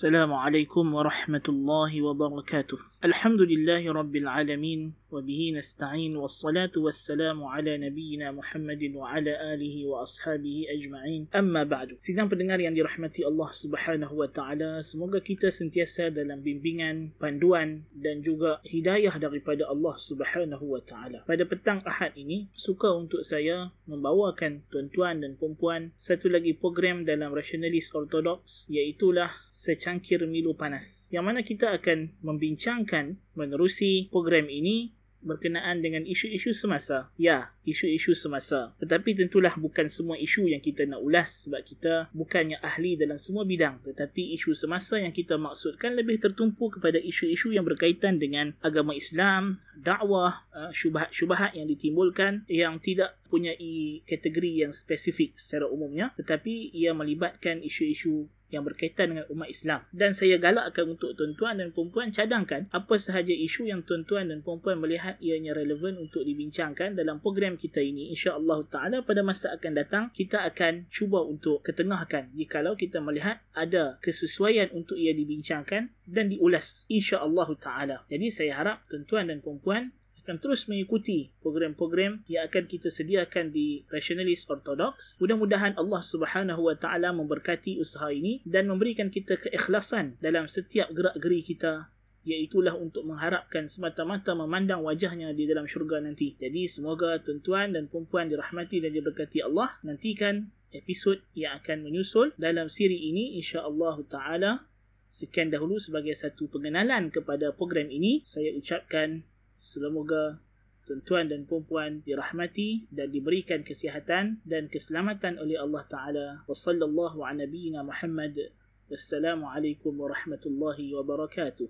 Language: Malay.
السلام عليكم ورحمة الله وبركاته. الحمد لله رب العالمين. وبه نستعين والصلاة والسلام على نبينا محمد وعلى آله وأصحابه أجمعين أما بعد Sidang pendengar yang dirahmati Allah Subhanahu wa taala, semoga kita sentiasa dalam bimbingan, panduan dan juga hidayah daripada Allah Subhanahu wa taala. Pada petang Ahad ini, suka untuk saya membawakan tuan-tuan dan puan-puan satu lagi program dalam Rationalist Orthodox iaitu secangkir Milu Panas. Yang mana kita akan membincangkan menerusi program ini berkenaan dengan isu-isu semasa. Ya, isu-isu semasa. Tetapi tentulah bukan semua isu yang kita nak ulas sebab kita bukannya ahli dalam semua bidang. Tetapi isu semasa yang kita maksudkan lebih tertumpu kepada isu-isu yang berkaitan dengan agama Islam, dakwah, uh, syubhat-syubhat yang ditimbulkan yang tidak punya kategori yang spesifik secara umumnya. Tetapi ia melibatkan isu-isu yang berkaitan dengan umat Islam. Dan saya galakkan untuk tuan-tuan dan puan-puan cadangkan apa sahaja isu yang tuan-tuan dan puan-puan melihat ianya relevan untuk dibincangkan dalam program kita ini. InsyaAllah ta'ala pada masa akan datang, kita akan cuba untuk ketengahkan jikalau kita melihat ada kesesuaian untuk ia dibincangkan dan diulas. InsyaAllah ta'ala. Jadi saya harap tuan-tuan dan puan-puan akan terus mengikuti program-program yang akan kita sediakan di Rationalist Orthodox. Mudah-mudahan Allah Subhanahu Wa Taala memberkati usaha ini dan memberikan kita keikhlasan dalam setiap gerak-geri kita iaitulah untuk mengharapkan semata-mata memandang wajahnya di dalam syurga nanti. Jadi semoga tuan-tuan dan puan-puan dirahmati dan diberkati Allah. Nantikan episod yang akan menyusul dalam siri ini insya-Allah taala. Sekian dahulu sebagai satu pengenalan kepada program ini. Saya ucapkan Semoga tuan-tuan dan puan-puan dirahmati dan diberikan kesihatan dan keselamatan oleh Allah Ta'ala. Wa sallallahu ala nabiyyina Muhammad. Wassalamualaikum warahmatullahi wabarakatuh.